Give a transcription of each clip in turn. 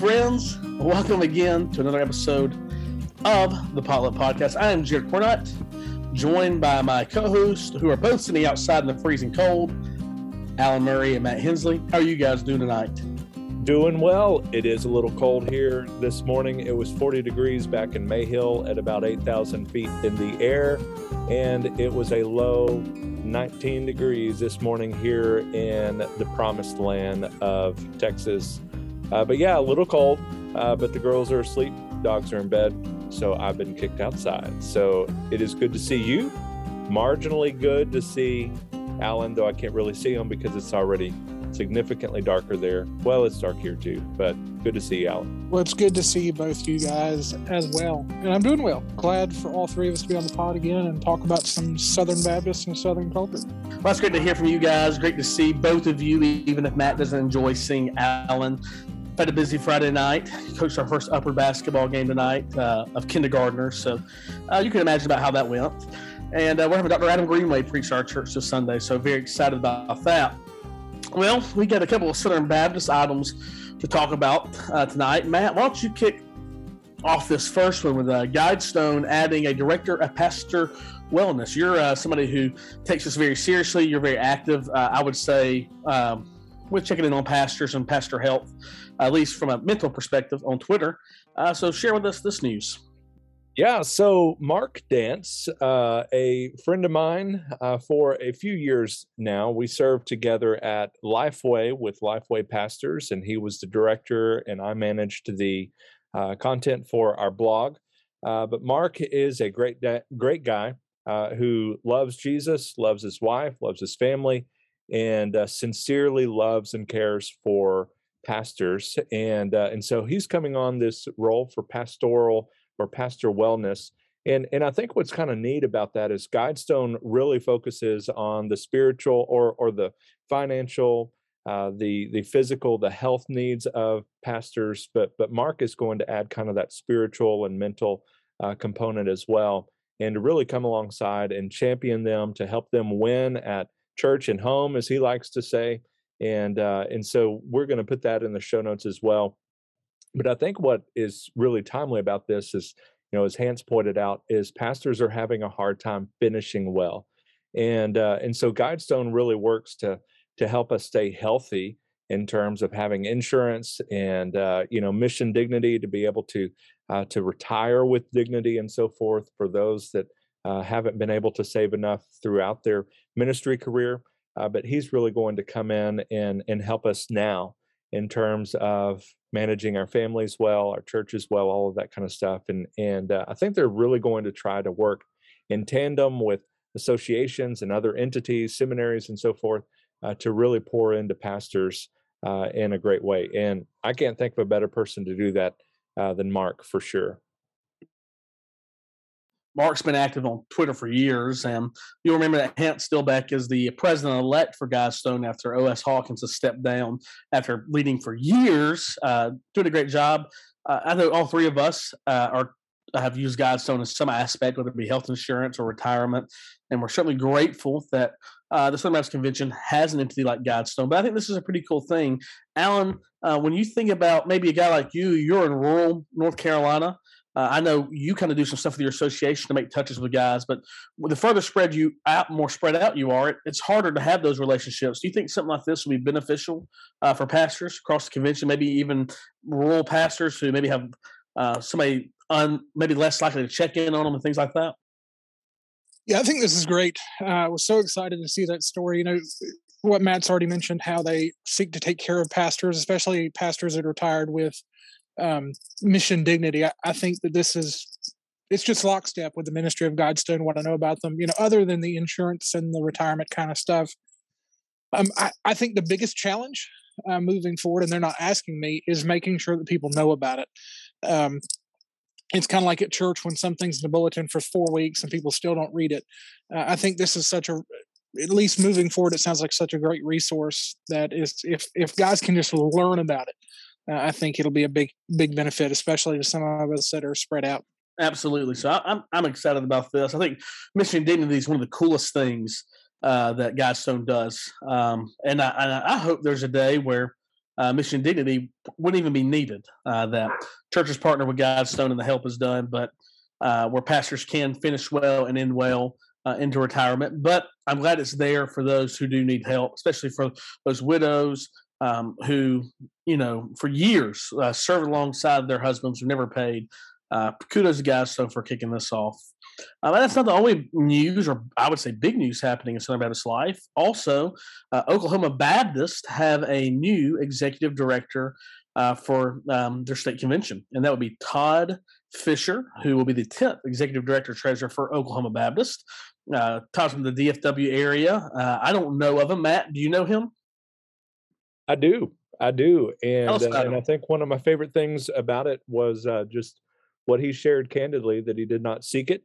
friends. Welcome again to another episode of the Potluck Podcast. I am Jared Cornutt, joined by my co-hosts, who are both sitting outside in the freezing cold, Alan Murray and Matt Hensley. How are you guys doing tonight? Doing well. It is a little cold here this morning. It was 40 degrees back in Mayhill at about 8,000 feet in the air, and it was a low 19 degrees this morning here in the promised land of Texas. Uh, but yeah, a little cold, uh, but the girls are asleep, dogs are in bed, so I've been kicked outside. So it is good to see you. Marginally good to see Alan, though I can't really see him because it's already significantly darker there. Well, it's dark here too, but good to see you, Alan. Well, it's good to see both you guys as well. And I'm doing well. Glad for all three of us to be on the pod again and talk about some Southern Baptists and Southern culture. Well, that's great to hear from you guys. Great to see both of you, even if Matt doesn't enjoy seeing Alan. Had a busy Friday night. Coached our first Upward basketball game tonight uh, of kindergartners. So uh, you can imagine about how that went. And uh, we're having Dr. Adam Greenway preach our church this Sunday. So very excited about that. Well, we got a couple of Southern Baptist items to talk about uh, tonight. Matt, why don't you kick off this first one with uh, Guidestone adding a director of pastor wellness? You're uh, somebody who takes this very seriously. You're very active, uh, I would say, um, with checking in on pastors and pastor health, at least from a mental perspective on Twitter. Uh, so share with us this news. Yeah, so Mark Dance, uh, a friend of mine uh, for a few years now, we served together at Lifeway with Lifeway pastors, and he was the director, and I managed the uh, content for our blog. Uh, but Mark is a great, da- great guy uh, who loves Jesus, loves his wife, loves his family, and uh, sincerely loves and cares for pastors. And and so he's coming on this role for pastoral or pastor wellness. And, and I think what's kind of neat about that is Guidestone really focuses on the spiritual or, or the financial, uh, the the physical, the health needs of pastors. But but Mark is going to add kind of that spiritual and mental uh, component as well, and to really come alongside and champion them to help them win at church and home, as he likes to say. And uh, and so we're going to put that in the show notes as well. But I think what is really timely about this is, you know, as Hance pointed out, is pastors are having a hard time finishing well, and uh, and so Guidestone really works to to help us stay healthy in terms of having insurance and uh, you know mission dignity to be able to uh, to retire with dignity and so forth for those that uh, haven't been able to save enough throughout their ministry career. Uh, but he's really going to come in and and help us now in terms of managing our families well, our churches well, all of that kind of stuff. And and uh, I think they're really going to try to work in tandem with associations and other entities, seminaries, and so forth, uh, to really pour into pastors uh, in a great way. And I can't think of a better person to do that uh, than Mark for sure. Mark's been active on Twitter for years, and you'll remember that Hance Dilbeck is the president elect for Guidestone after O.S. Hawkins has stepped down after leading for years, uh, doing a great job. Uh, I know all three of us uh, are have used Guidestone in some aspect, whether it be health insurance or retirement, and we're certainly grateful that uh, the Southern Baptist Convention has an entity like Guidestone. But I think this is a pretty cool thing, Alan. Uh, when you think about maybe a guy like you, you're in rural North Carolina. Uh, I know you kind of do some stuff with your association to make touches with guys, but the further spread you out, more spread out you are, it, it's harder to have those relationships. Do you think something like this will be beneficial uh, for pastors across the convention, maybe even rural pastors who maybe have uh, somebody un, maybe less likely to check in on them and things like that? Yeah, I think this is great. Uh, I was so excited to see that story. You know, what Matt's already mentioned, how they seek to take care of pastors, especially pastors that are retired with um, mission dignity. I, I, think that this is it's just lockstep with the Ministry of Guidestone. What I know about them, you know, other than the insurance and the retirement kind of stuff. Um, I, I think the biggest challenge uh, moving forward, and they're not asking me, is making sure that people know about it. Um, it's kind of like at church when something's in the bulletin for four weeks and people still don't read it. Uh, I think this is such a, at least moving forward, it sounds like such a great resource that is, if if guys can just learn about it, uh, I think it'll be a big big benefit, especially to some of us that are spread out. Absolutely. So I, I'm I'm excited about this. I think mission dignity is one of the coolest things uh, that Guidestone does, um, and I, I hope there's a day where uh, Mission Dignity wouldn't even be needed. Uh, that churches partner with Guidestone and the help is done, but uh, where pastors can finish well and end well uh, into retirement. But I'm glad it's there for those who do need help, especially for those widows um, who, you know, for years uh, served alongside their husbands who never paid. Uh, kudos to Guidestone for kicking this off. Uh, that's not the only news, or I would say big news happening in Southern Baptist life. Also, uh, Oklahoma Baptist have a new executive director uh, for um, their state convention, and that would be Todd Fisher, who will be the 10th executive director treasurer for Oklahoma Baptist. Uh, Todd's from the DFW area. Uh, I don't know of him. Matt, do you know him? I do. I do. And, uh, and I think one of my favorite things about it was uh, just what he shared candidly that he did not seek it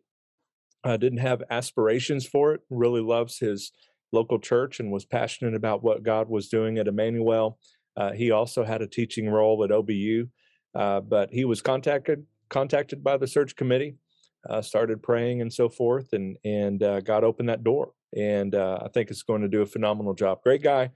uh, didn't have aspirations for it, really loves his local church and was passionate about what God was doing at Emmanuel. Uh, he also had a teaching role at OBU, uh, but he was contacted contacted by the search committee, uh, started praying and so forth, and and uh, God opened that door. And uh, I think it's going to do a phenomenal job. Great guy,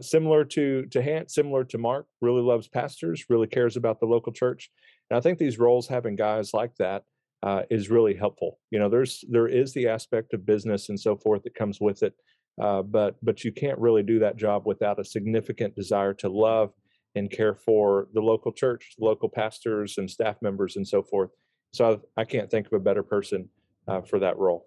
similar to to Hance, similar to Mark. Really loves pastors, really cares about the local church. And I think these roles having guys like that uh, is really helpful. You know, there's there is the aspect of business and so forth that comes with it, uh, but but you can't really do that job without a significant desire to love and care for the local church, the local pastors and staff members and so forth. So I, I can't think of a better person uh, for that role.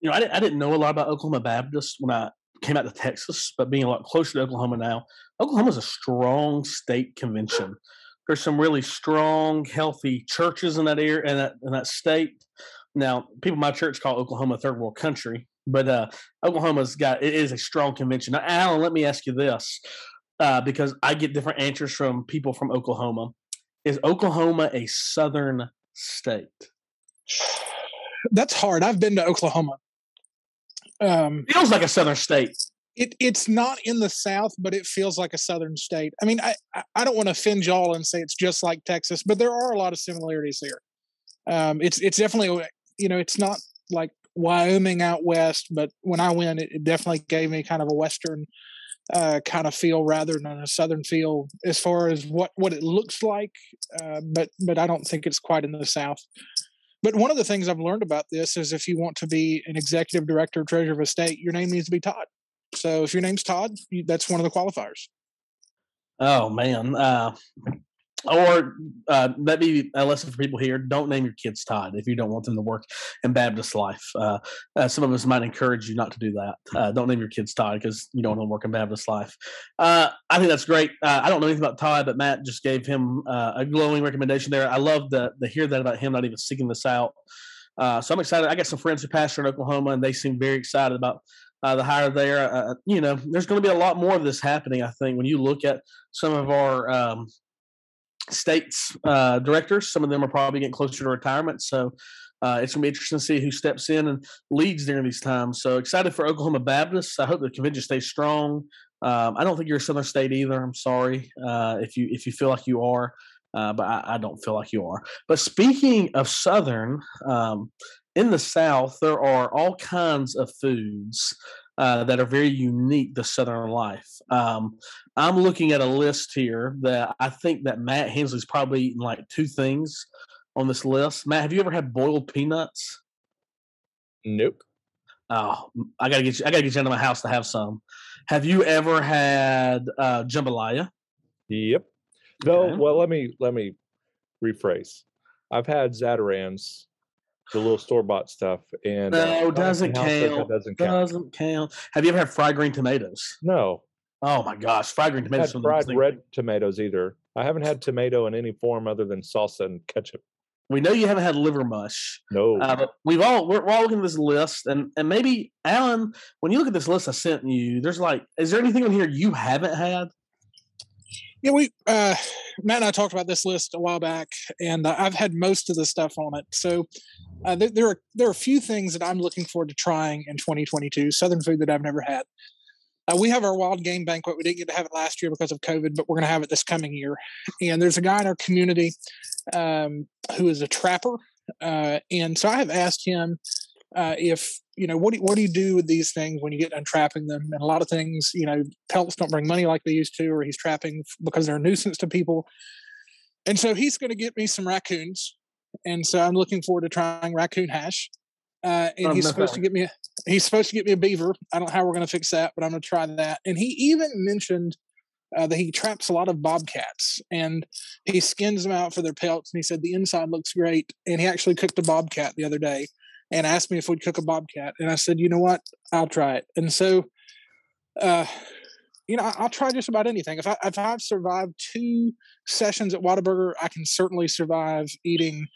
You know, I, I didn't know a lot about Oklahoma Baptist when I came out to Texas, but being a lot closer to Oklahoma now, Oklahoma is a strong state convention there's some really strong, healthy churches in that area in that in that state. Now, people my church call Oklahoma a third world country, but uh, Oklahoma's got it is a strong convention. Now, Alan, let me ask you this, uh, because I get different answers from people from Oklahoma. Is Oklahoma a southern state? That's hard. I've been to Oklahoma. Um, Feels like a southern state. it it's not in the south but it feels like a southern state. I mean i i don't want to offend y'all and say it's just like texas but there are a lot of similarities here. Um it's it's definitely you know it's not like wyoming out west but when i went it, it definitely gave me kind of a western uh, kind of feel rather than a southern feel as far as what what it looks like uh, but but i don't think it's quite in the south but one of the things i've learned about this is if you want to be an executive director treasurer of a state your name needs to be todd so if your name's Todd, you, that's one of the qualifiers. Oh man. Uh, or uh, maybe a lesson for people here: don't name your kids Todd if you don't want them to work in Baptist life. Uh, uh, some of us might encourage you not to do that. Uh, don't name your kids Todd because you don't want to work in Baptist life. Uh, I think that's great. Uh, I don't know anything about Todd, but Matt just gave him a glowing recommendation there. I love to, to hear that about him not even seeking this out. so I'm excited. I got some friends who pastor in Oklahoma, and they seem very excited about uh, the higher there. Uh, you know, there's going to be a lot more of this happening. I think when you look at some of our um, states uh, directors, some of them are probably getting closer to retirement. So uh, it's going to be interesting to see who steps in and leads during these times. So excited for Oklahoma Baptist. I hope the convention stays strong. Um, I don't think you're a Southern State either. I'm sorry uh, if you if you feel like you are. Uh, but I, I, don't feel like you are. But speaking of Southern, um, in the South, there are all kinds of foods uh, that are very unique to Southern life. Um, I'm looking at a list here that I think that Matt Hensley's probably eaten like two things on this list. Matt, have you ever had boiled peanuts? Nope. Oh, I gotta get you. I gotta get you into my house to have some. Have you ever had uh, jambalaya? Yep. Though, okay. well, let me let me rephrase. I've had Zatarain's the little store bought stuff. And uh, no, uh, doesn't count. Doesn't count. Doesn't count. Have you ever had fried green tomatoes? No. Oh my gosh, fried green tomatoes. Had fried red tomatoes either. I haven't had tomato in any form other than salsa and ketchup. We know you haven't had liver mush. No. Uh, but we've all we're, we're, all looking at this list, and and maybe Alan, when you look at this list I sent you, there's like, is there anything on here you haven't had? Yeah, we uh, Matt and I talked about this list a while back, and uh, I've had most of the stuff on it. So uh, there, there, are there are a few things that I'm looking forward to trying in 2022. Southern food that I've never had. Uh, we have our wild game banquet. We didn't get to have it last year because of COVID, but we're going to have it this coming year. And there's a guy in our community um, who is a trapper, uh, and so I have asked him uh, if you know what do, what do you do with these things when you get done trapping them and a lot of things you know pelts don't bring money like they used to or he's trapping because they're a nuisance to people and so he's going to get me some raccoons and so i'm looking forward to trying raccoon hash. Uh, and Oh, he's no supposed to get me a, he's supposed to get me a beaver. I don't know how we're going to fix that but i'm going to try that. And he even mentioned uh, that he traps a lot of bobcats and he skins them out for their pelts and he said the inside looks great and he actually cooked a bobcat the other day and asked me if we'd cook a bobcat and i said you know what? I'll try it. And so uh you know I- i'll try just about anything if, I, if i've survived two sessions at whataburger i can certainly survive eating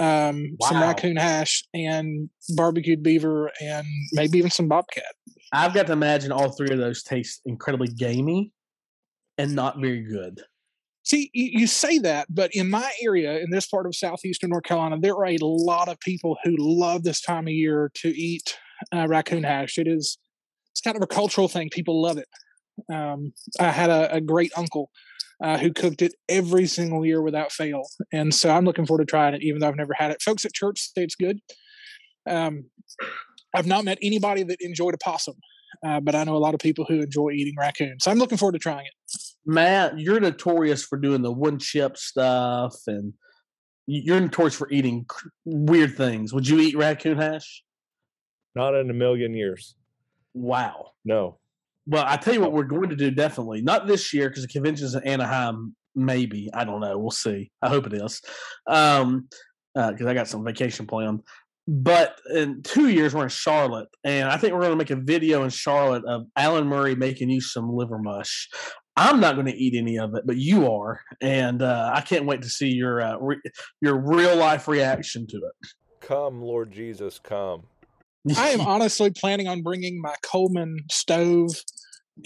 um some raccoon hash and barbecued beaver and maybe even some bobcat I've got to imagine all three of those taste incredibly gamey and not very good. See, you, you say that, but in my area, in this part of southeastern North Carolina, there are a lot of people who love this time of year to eat uh, raccoon hash. It is, it's kind of a cultural thing. People love it. Um, I had a, a great uncle uh, who cooked it every single year without fail, and so I'm looking forward to trying it, even though I've never had it. Folks at church say it's good. Um, I've not met anybody that enjoyed a possum, uh, but I know a lot of people who enjoy eating raccoon. So I'm looking forward to trying it. Matt, you're notorious for doing the wood chip stuff, and you're notorious for eating weird things. Would you eat raccoon hash? Not in a million years. Wow. No. Well, I tell you what, we're going to do definitely not this year because the convention's in Anaheim. Maybe I don't know. We'll see. I hope it is, um, because I got some vacation planned. But in two years, we're in Charlotte, and I think we're going to make a video in Charlotte of Alan Murray making you some liver mush. I'm not going to eat any of it, but you are, and uh, I can't wait to see your uh, re- your real life reaction to it. Come, Lord Jesus, come. I am honestly planning on bringing my Coleman stove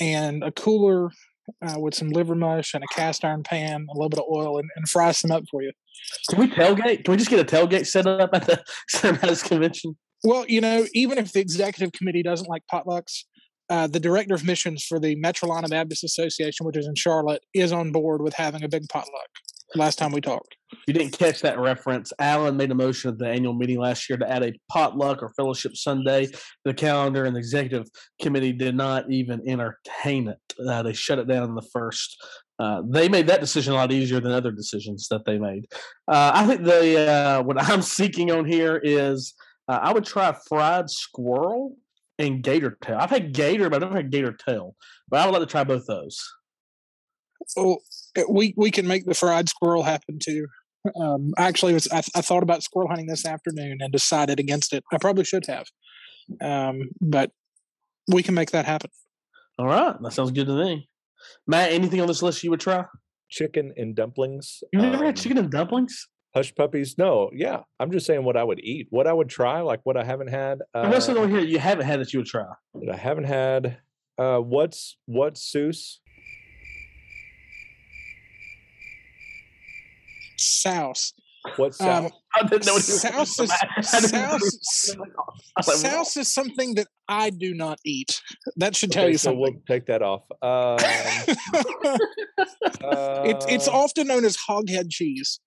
and a cooler uh, with some liver mush and a cast iron pan, a little bit of oil, and, and fry some up for you. Can we tailgate? Can we just get a tailgate set up at the Cinematic Convention? Well, you know, even if the executive committee doesn't like potlucks, uh, the director of missions for the Metrolina Baptist Association, which is in Charlotte, is on board with having a big potluck. Last time we talked. If you didn't catch that reference, Alan made a motion at the annual meeting last year to add a potluck or fellowship Sunday to the calendar, and the executive committee did not even entertain it. Uh, they shut it down in the first. Uh, they made that decision a lot easier than other decisions that they made. Uh, I think the uh, what I'm seeking on here is uh, I would try fried squirrel and gator tail. I've had gator, but I've never had gator tail. But I would like to try both those. Oh, we we can make the fried squirrel happen too. Um, actually, it was, I, I thought about squirrel hunting this afternoon and decided against it. I probably should have, um, but we can make that happen. All right, that sounds good to me. Matt, anything on this list you would try? Chicken and dumplings. You never um, had chicken and dumplings? Hush puppies. No, yeah. I'm just saying what I would eat. What I would try, like what I haven't had. Uh, what's Uh, on here you haven't had that you would try? that I haven't had. Uh, what's what's Seuss? Souse. What's Um, I didn't know what you were Souse is, I didn't know what you souse, were- I was like, well, souse is something that I do not eat. That should tell Okay, you so something. we'll take that off. Um, it, it's uh, often known as hoghead cheese.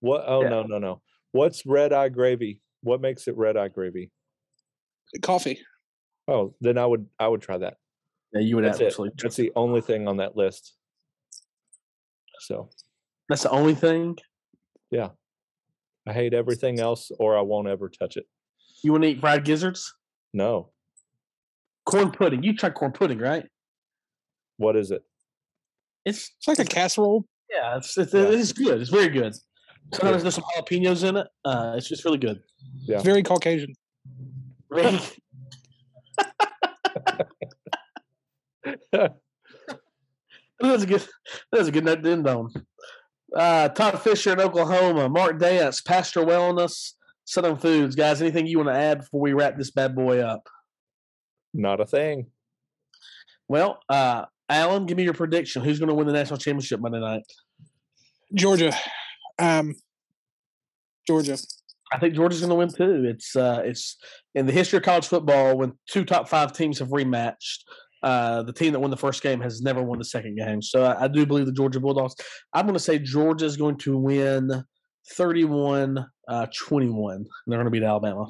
What? Oh Yeah. no, no, no. What's red eye gravy? What makes it red eye gravy? Coffee. Oh, then I would I would try that. Yeah, you would That's it. absolutely. That's the only thing on that list. So That's the only thing Yeah, I hate everything else, or I won't ever touch it. you want to eat. Fried gizzards, No. corn pudding. You tried corn pudding, right? What is it? It's It's like a casserole. yeah, it's it's, Yeah. it's good. It's very good. Sometimes there's some jalapenos in it. Uh, it's just really good. Yeah. It's very Caucasian. Very- That's a good. That's a good note to end on. Uh, Todd Fisher in Oklahoma, Mark Dance, Pastor Wellness, Southern Foods, guys. Anything you want to add before we wrap this bad boy up? Not a thing. Well, uh, Alan, give me your prediction. Who's going to win the national championship Monday night? Georgia. Um, Georgia. I think Georgia's going to win too. It's uh, it's in the history of college football when two top five teams have rematched. Uh, the team that won the first game has never won the second game. So I, I do believe the Georgia Bulldogs. I'm going to say Georgia is going to win 31 uh, 21. They're going to beat Alabama.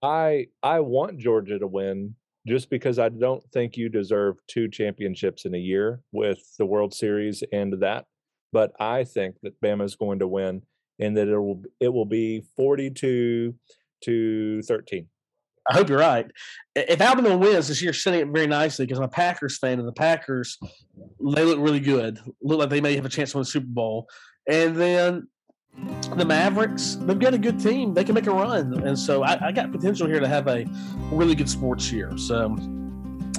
I I want Georgia to win just because I don't think you deserve two championships in a year with the World Series and that. But I think that Bama is going to win and that it will it will be 42 to 13. I hope you're right. If Alabama wins this year, setting it very nicely because I'm a Packers fan, and the Packers they look really good. Look like they may have a chance to win the Super Bowl. And then the Mavericks, they've got a good team. They can make a run, and so I, I got potential here to have a really good sports year. So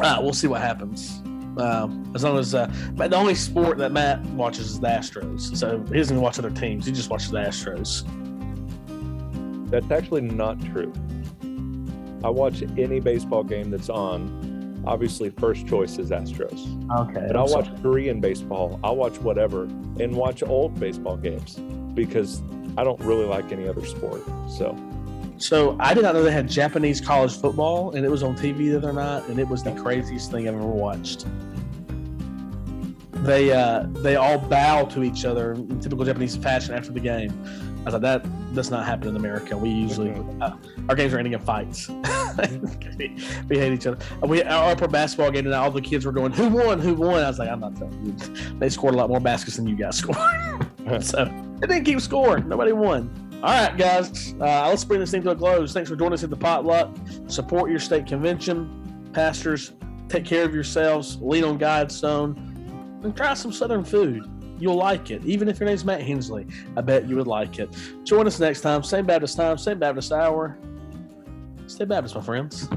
uh, we'll see what happens. Uh, as long as uh, the only sport that Matt watches is the Astros, so he doesn't watch other teams. He just watches the Astros. That's actually not true. I watch any baseball game that's on. Obviously, first choice is Astros. Okay. And I'll watch Korean baseball. I'll watch whatever and watch old baseball games because I don't really like any other sport. So, so I did not know they had Japanese college football, and it was on TV the other night, and it was the craziest thing I've ever watched. They uh, they all bow to each other in typical Japanese fashion after the game. I thought that does not happen in America. We usually uh, our games are ending in fights. we, we, hate each other. We our Upward basketball game tonight. All the kids were going, "Who won? Who won?" I was like, "I'm not telling you. They scored a lot more baskets than you guys scored." so they didn't keep scoring. Nobody won. All right, guys. Uh, let's bring this thing to a close. Thanks for joining us at the potluck. Support your state convention, pastors. Take care of yourselves. Lean on Guidestone, and try some Southern food. You'll like it, even if your name's Matt Hensley. I bet you would like it. Join us next time. Same Baptist time, same Baptist hour. Stay Baptist, my friends.